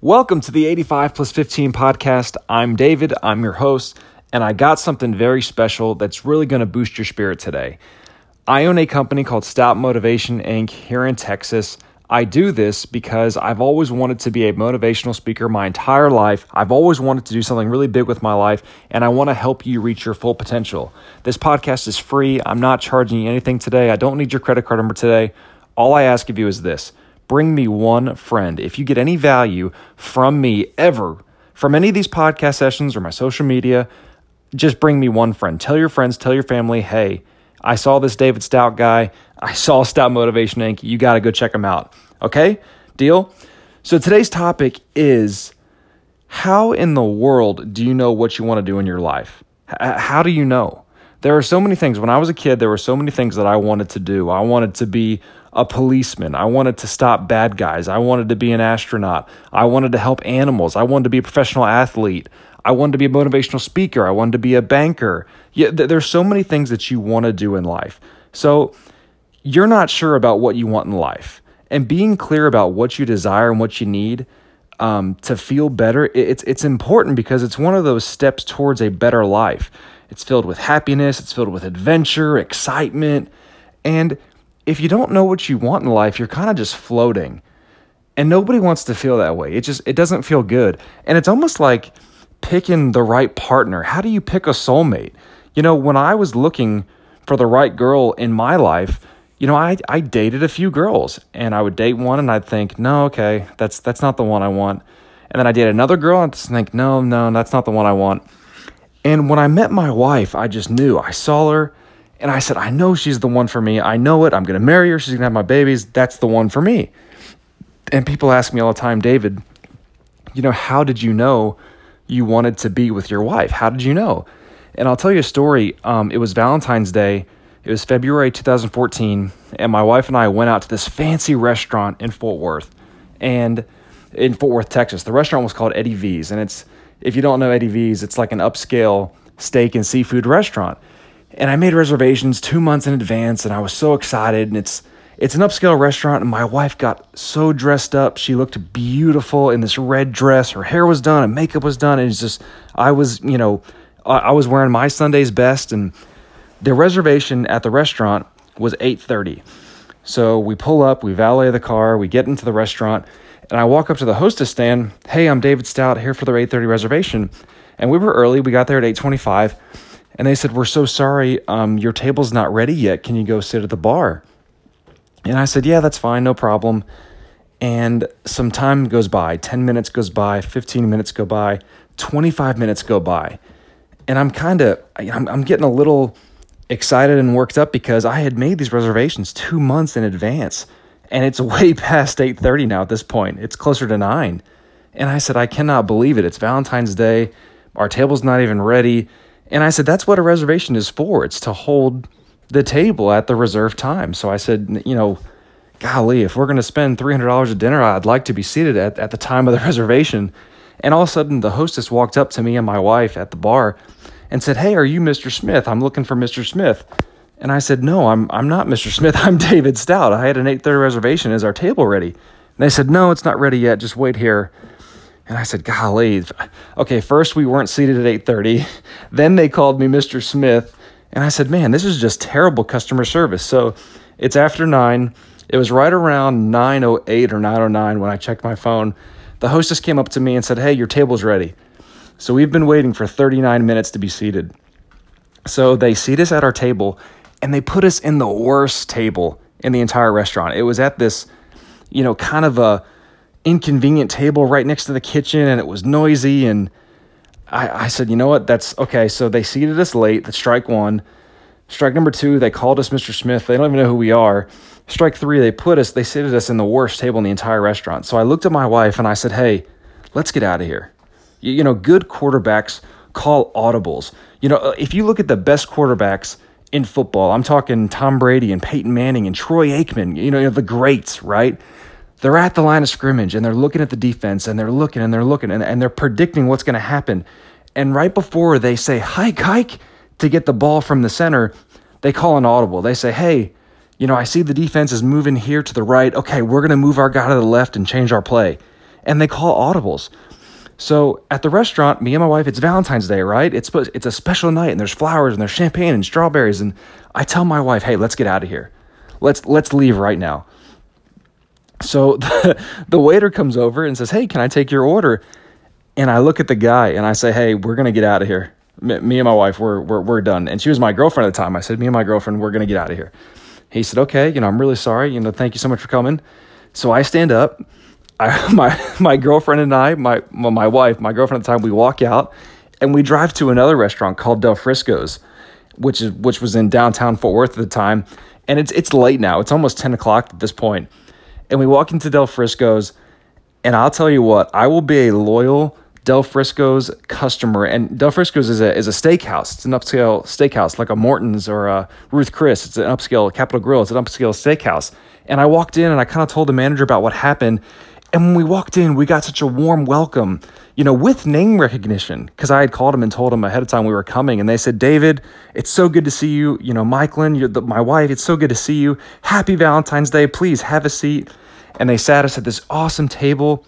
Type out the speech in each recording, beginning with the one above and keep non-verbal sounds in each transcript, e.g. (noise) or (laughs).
Welcome to the 85 plus 15 podcast. I'm David, I'm your host, and I got something very special that's really going to boost your spirit today. I own a company called Stout Motivation Inc. here in Texas. I do this because I've always wanted to be a motivational speaker my entire life. I've always wanted to do something really big with my life, and I want to help you reach your full potential. This podcast is free. I'm not charging you anything today. I don't need your credit card number today. All I ask of you is this bring me one friend. If you get any value from me ever, from any of these podcast sessions or my social media, just bring me one friend. Tell your friends, tell your family, hey, I saw this David Stout guy. I saw (laughs) Stout Motivation Inc. You got to go check him out. Okay? Deal? So today's topic is how in the world do you know what you want to do in your life? H- how do you know? There are so many things. When I was a kid, there were so many things that I wanted to do. I wanted to be a policeman. I wanted to stop bad guys. I wanted to be an astronaut. I wanted to help animals. I wanted to be a professional athlete. I wanted to be a motivational speaker. I wanted to be a banker. Yeah, th- there's so many things that you want to do in life. So you're not sure about what you want in life. And being clear about what you desire and what you need um, to feel better, it's, it's important because it's one of those steps towards a better life. It's filled with happiness, it's filled with adventure, excitement. And if you don't know what you want in life, you're kind of just floating. And nobody wants to feel that way. It just it doesn't feel good. And it's almost like picking the right partner. How do you pick a soulmate? You know, when I was looking for the right girl in my life, you know, I, I dated a few girls and I would date one and I'd think, no, okay, that's that's not the one I want. And then I date another girl and I'd think, no, no, that's not the one I want. And when I met my wife, I just knew. I saw her and I said, I know she's the one for me. I know it. I'm going to marry her. She's going to have my babies. That's the one for me. And people ask me all the time, David, you know, how did you know you wanted to be with your wife? How did you know? And I'll tell you a story. Um, it was Valentine's Day. It was February 2014. And my wife and I went out to this fancy restaurant in Fort Worth. And in Fort Worth, Texas. The restaurant was called Eddie V's. And it's, if you don't know Eddie V's, it's like an upscale steak and seafood restaurant and I made reservations two months in advance, and I was so excited. And it's it's an upscale restaurant, and my wife got so dressed up. She looked beautiful in this red dress. Her hair was done, and makeup was done, and it's just I was you know I, was wearing my Sunday's best, and the reservation at the restaurant was eight thirty. So we pull up, we valet the car, we get into the restaurant, and I walk up to the hostess stand. Hey, I'm David Stout here for the eight thirty reservation, and we were early. We got there at eight twenty five and they said, We're so sorry, um, your table's not ready yet. Can you go sit at the bar? And I said, Yeah, that's fine, no problem. And some time goes by 10 minutes goes by, 15 minutes go by, 25 minutes go by. And I'm kind of, I'm, I'm getting a little excited and worked up because I had made these reservations two months in advance. And it's (laughs) way past 8.30 now at this point. It's closer to 9. And I said, I cannot believe it. It's Valentine's Day. Our table's not even ready and I said, that's what a reservation is for. It's to hold the table at the reserved time. So I said, you know, golly, if we're going to spend $300 at dinner, I'd like to be seated at, at the time of the (laughs) reservation. And all of a sudden, the hostess walked up to me and my wife at the bar and said, Hey, are you Mr. Smith? I'm looking for Mr. Smith. And I said, No, I'm, I'm not Mr. Smith. (laughs) I'm David Stout. I had an 8:30 reservation. Is our table ready? And they said, No, it's not ready yet. Just wait here. And I said, golly, okay, first we weren't seated at 8.30. (laughs) Then they called me Mr. Smith. And I said, man, this is just terrible customer service. So it's after 9. It was right around 9.08 or 9.09 when I checked my phone. The hostess came up to me and said, hey, your table's ready. So we've been waiting for 39 minutes to be seated. So they seat us at our table and they put us in the worst table in the entire restaurant. It was at this, you know, kind of a inconvenient table right next to the kitchen and it was noisy. And I, I said, you know what? That's okay. So they seated us late. That's strike one. Strike number two, they called us Mr. Smith. They don't even know who we are. Strike three, they put us, they seated us in the worst table in the entire restaurant. So I looked at my wife and I said, hey, let's get out of here. You, you know, good quarterbacks call audibles. You know, uh, if you look at the best quarterbacks in football, I'm talking Tom Brady and Peyton Manning and Troy Aikman, you know, the greats, right? they're at the line of scrimmage and they're looking at the defense and they're looking and they're looking and, and they're predicting what's going to happen. And right before they say, hike, hike, to get the ball from the center, they call an audible. They say, hey, you know, I see the defense is moving here to the right. Okay, we're going to move our guy to the left and change our play. and they call audibles. So at the restaurant, me and my wife, it's Valentine's Day, right? It's it's a special night, and there's flowers, and there's champagne and strawberries, and I tell my wife, "Hey, let's get out of here. Let's let's leave right now." So (laughs) the, the waiter comes over and says, "Hey, can I take your order?" And I look at the guy and I say, "Hey, we're gonna get out of here. Me and my wife, we're we're we're done." And she was my girlfriend at the time. I said, "Me and my girlfriend, we're gonna get out of here." He said, "Okay, you know, I'm really sorry. You know, thank you so much for coming." So I stand up. I, (laughs) my my girlfriend and I, my my wife, my girlfriend at the time, we walk out and we drive to another restaurant called Del Frisco's, which is which was in downtown Fort Worth at the time. And it's it's late now. It's almost ten o'clock at this point. And we walk into Del Frisco's, and I'll tell you what, I will be a loyal Del Frisco's customer, and Del Frisco's is a is a steakhouse. It's an upscale steakhouse, like a Morton's or a Ruth Chris. It's an upscale Capital Grille. It's an upscale steakhouse. And I walked in and I kind of told the manager about what happened. And when we walked in, we got such a warm welcome, you know, with name recognition, because I had called him and told him ahead of time we were coming. And they said, David, it's so good to see you. You know, Michaelin, you're the, my wife, it's so good to see you. Happy Valentine's Day. Please have a seat. And they sat us at this awesome table.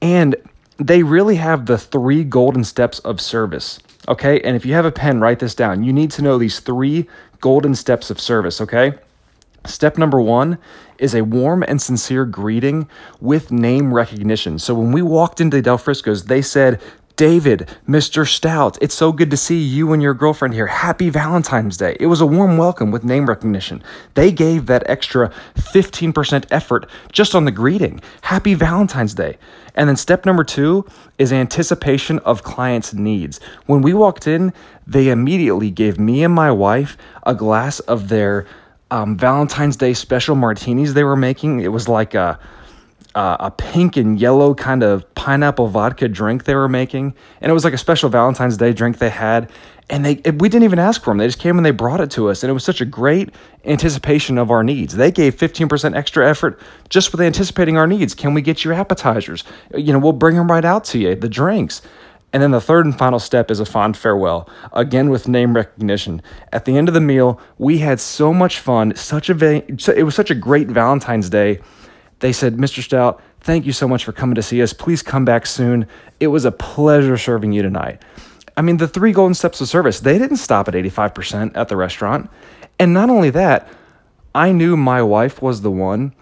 And they really have the three golden steps of service. Okay. And if you have a pen, write this down. You need to know these three golden steps of service. Okay. Step number one is a warm and sincere greeting with name recognition. So when we walked into Del Frisco's, they said, David, Mr. Stout, it's so good to see you and your girlfriend here. Happy Valentine's Day. It was a warm welcome with name recognition. They gave that extra 15% effort just on the greeting. Happy Valentine's Day. And then step number two is anticipation of clients' needs. When we walked in, they immediately gave me and my wife a glass of their um, Valentine's Day special martinis they were making. It was like a uh, a pink and yellow kind of pineapple vodka drink they were making, and it was like a special Valentine's Day drink they had. And they we didn't even ask for them; they just came and they brought it to us, and it was such a great anticipation of our needs. They gave fifteen percent extra effort just with anticipating our needs. Can we get your appetizers? You know, we'll bring them right out to you. The drinks. And then the third and final step is a fond farewell, again with name recognition. At the end of the meal, we had so much fun, such a it was such a great Valentine's Day they said, Mr. Stout, thank you so much for coming to see us. Please come back soon. It was a pleasure serving you tonight. I mean, the three golden steps of service, they didn't stop at 85% at the restaurant. And not only that, I knew my wife was the one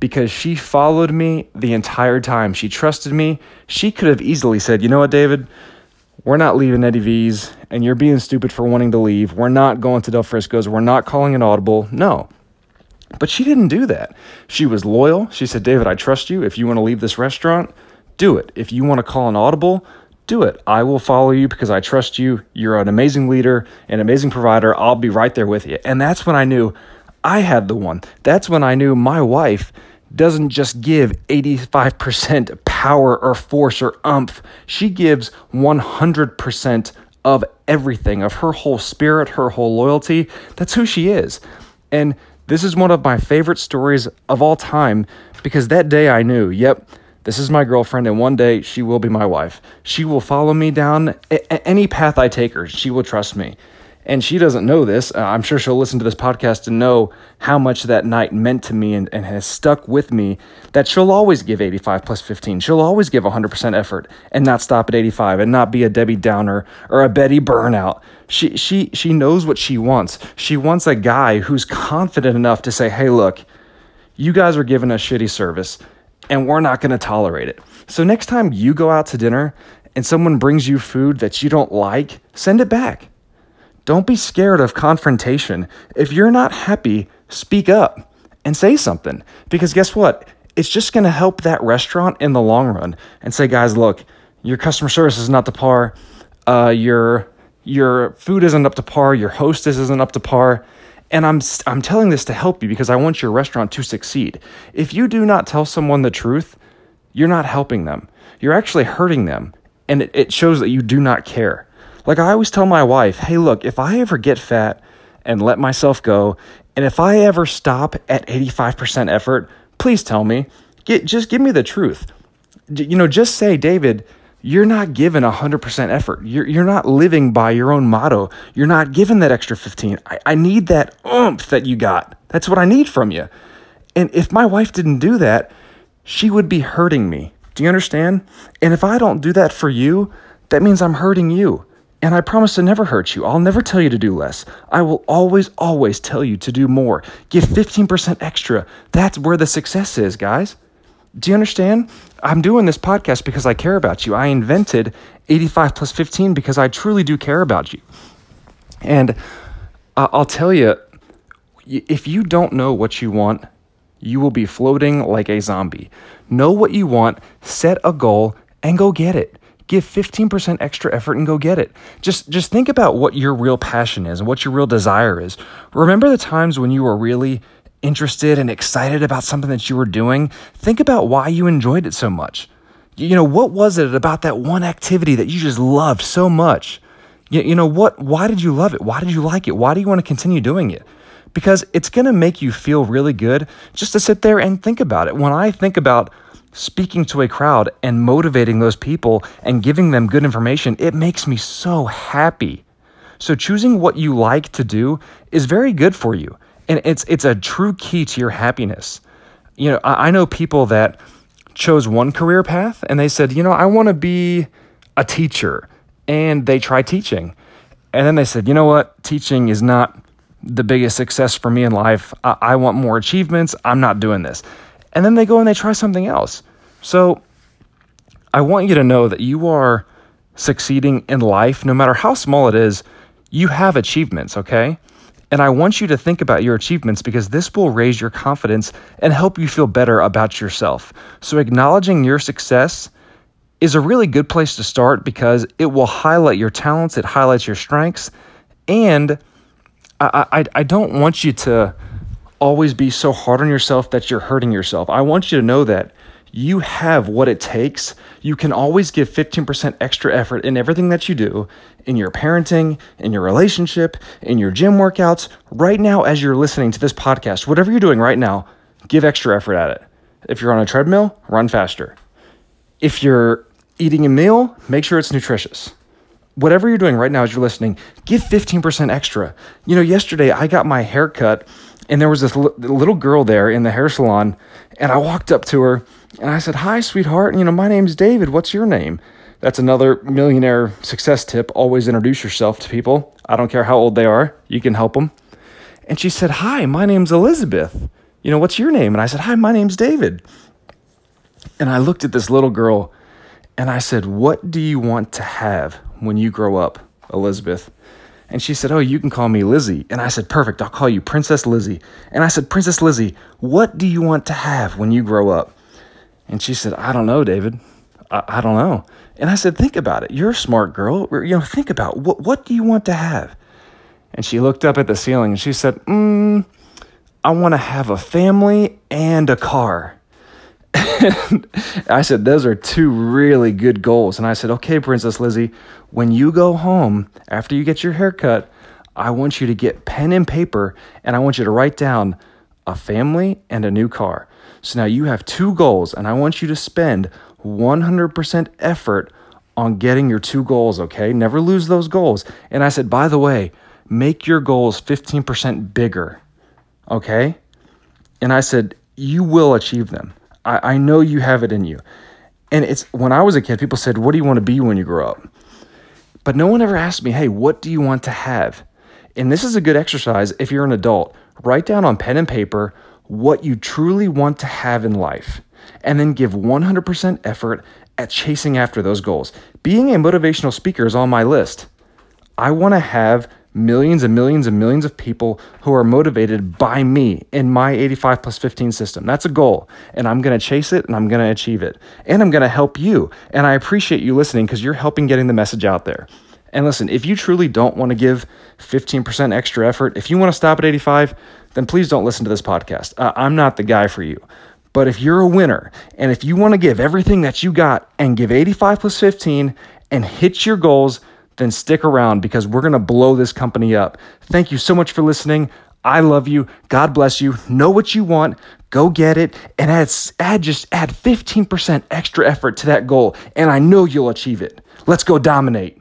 because she followed me the entire time. She trusted me. She could have easily said, you know what, David? We're not leaving Eddie V's, and you're being stupid for wanting to leave. We're not going to Del Frisco's. We're not calling an audible. No. But she didn't do that. She was loyal. She said, David, I trust you. If you want to leave this restaurant, do it. If you want to call an audible, do it. I will follow you because I trust you. You're an amazing leader, an amazing provider. I'll be right there with you. And that's when I knew I had the one. That's when I knew my wife doesn't just give 85% power or force or umph. She gives 100% of everything, of her whole spirit, her whole loyalty. That's who she is. And this is one of my favorite stories of all time because that day I knew, yep, this is my girlfriend, and one day she will be my wife. She will follow me down a- any path I take her. She will trust me and she doesn't know this. Uh, I'm sure she'll listen to this podcast and know how much that night meant to me and, and has stuck with me that she'll always give 85 plus 15. She'll always give 100% effort and not stop at 85 and not be a Debbie Downer or a Betty Burnout. She, she, she knows what she wants. She wants a guy who's confident enough to say, hey, look, you guys are giving us shitty service and we're not going to tolerate it. So next time you go out to dinner and someone brings you food that you don't like, send it back don't be scared of confrontation. If you're not happy, speak up and say something. Because guess what? It's just going to help that restaurant in the long run. And say, guys, look, your customer service is not to par. Uh, your your food isn't up to par. Your hostess isn't up to par. And I'm I'm telling this to help you because I want your restaurant to succeed. If you do not tell someone the truth, you're not helping them. You're actually hurting them, and it, it shows that you do not care. Like I always tell my wife, hey, look, if I ever get fat and let myself go, and if I ever stop at 85% effort, please tell me. Get, just give me the truth. You know, just say, David, you're not given 100% effort. You're, you're not living by your own motto. You're not given that extra 15. I, I need that oomph that you got. That's what I need from you. And if my wife didn't do that, she would be hurting me Do you understand? And if I don't do that for you, that means I'm hurting you. And I promise to never hurt you. I'll never tell you to do less. I will always, always tell you to do more. Give 15% extra. That's where the success is, guys. Do you understand? I'm doing this podcast because I care about you. I invented 85 plus 15 because I truly do care about you. And I'll tell you, if you don't know what you want, you will be floating like a zombie. Know what you want, set a goal, and go get it give 15% extra effort and go get it. Just just think about what your real passion is and what your real desire is. Remember the times when you were really interested and excited about something that you were doing? Think about why you enjoyed it so much. You know, what was it about that one activity that you just loved so much? You, know, what why did you love it? Why did you like it? Why do you want to continue doing it? Because it's going to make you feel really good just to sit there and think about it. When I think about speaking to a crowd and motivating those people and giving them good information, it makes me so happy. So choosing what you like to do is very good for you. And it's it's a true key to your happiness. You know, I, I know people that chose one career path and they said, you know, I want to be a teacher. And they try teaching. And then they said, you know what? Teaching is not the biggest success for me in life. I, I want more achievements. I'm not doing this and then they go and they try something else. So I want you to know that you are succeeding in life, no matter how small it is, you have achievements, okay? And I want you to think about your achievements because this will raise your confidence and help you feel better about yourself. So, acknowledging your success is a really good place to start because it will highlight your talents, it highlights your strengths, and I, I, I don't want you to always be so hard on yourself that you're hurting yourself. I want you to know that you have what it takes. You can always give 15% extra effort in everything that you do in your parenting, in your relationship, in your gym workouts. Right now, as you're listening to this podcast, whatever you're doing right now, give extra effort at it. If you're on a treadmill, run faster. If you're eating a meal, make sure it's nutritious. Whatever you're doing right now as you're listening, give 15% extra. You know, yesterday I got my hair cut and there was this l- little girl there in the hair salon and i walked up to her and i said hi sweetheart And you know my name's david what's your name? That's another millionaire success tip always introduce yourself to people. I don't care how old they are you can help them and she said hi my name's elizabeth you know what's your name? And i said hi my name's david. And i looked at this little girl and i said what do you want to have when you grow up elizabeth and she said, Oh, you can call me Lizzie. And I said, Perfect, I'll call you Princess Lizzie. And I said, Princess Lizzie, what do you want to have when you grow up? And she said, I don't know, David. I, I don't know. And I said, Think about it. You're a smart girl. You know, think about what what do you want to have? And she looked up at the ceiling and she said, mm, I want to have a family and a car. (laughs) I said, Those are two really good goals. And I said, Okay, Princess Lizzie, when you go home after you get your hair cut, I want you to get pen and paper and I want you to write down a family and a new car. So now you have two goals, and I want you to spend 100% effort on getting your two goals, okay? Never lose those goals. And I said, by the way, make your goals 15% bigger, okay? And I said, you will achieve them. I, I know you have it in you. And it's when I was a kid, people said, What do you want to be when you grow up? But no one ever asked me, Hey, what do you want to have? And this is a good exercise if you're an adult. Write down on pen and paper what you truly want to have in life, and then give 100% effort at chasing after those goals. Being a motivational speaker is on my list. I want to have millions and millions and millions of people who are motivated by me in my 85 plus 15 system. That's a goal. And I'm going to chase it and I'm going to achieve it. And I'm going to help you. And I appreciate you listening because you're helping getting the message out there. And listen, if you truly don't want to give 15% extra effort, if you want to stop at 85, then please don't listen to this podcast. Uh, I'm not the guy for you. But if you're a winner and if you want to give everything that you got and give 85 plus 15 and hit your goals, then stick around because we're going to blow this company up. Thank you so much for listening. I love you. God bless you. Know what you want. Go get it and add, add just add 15% extra effort to that goal and I know you'll achieve it. Let's go dominate.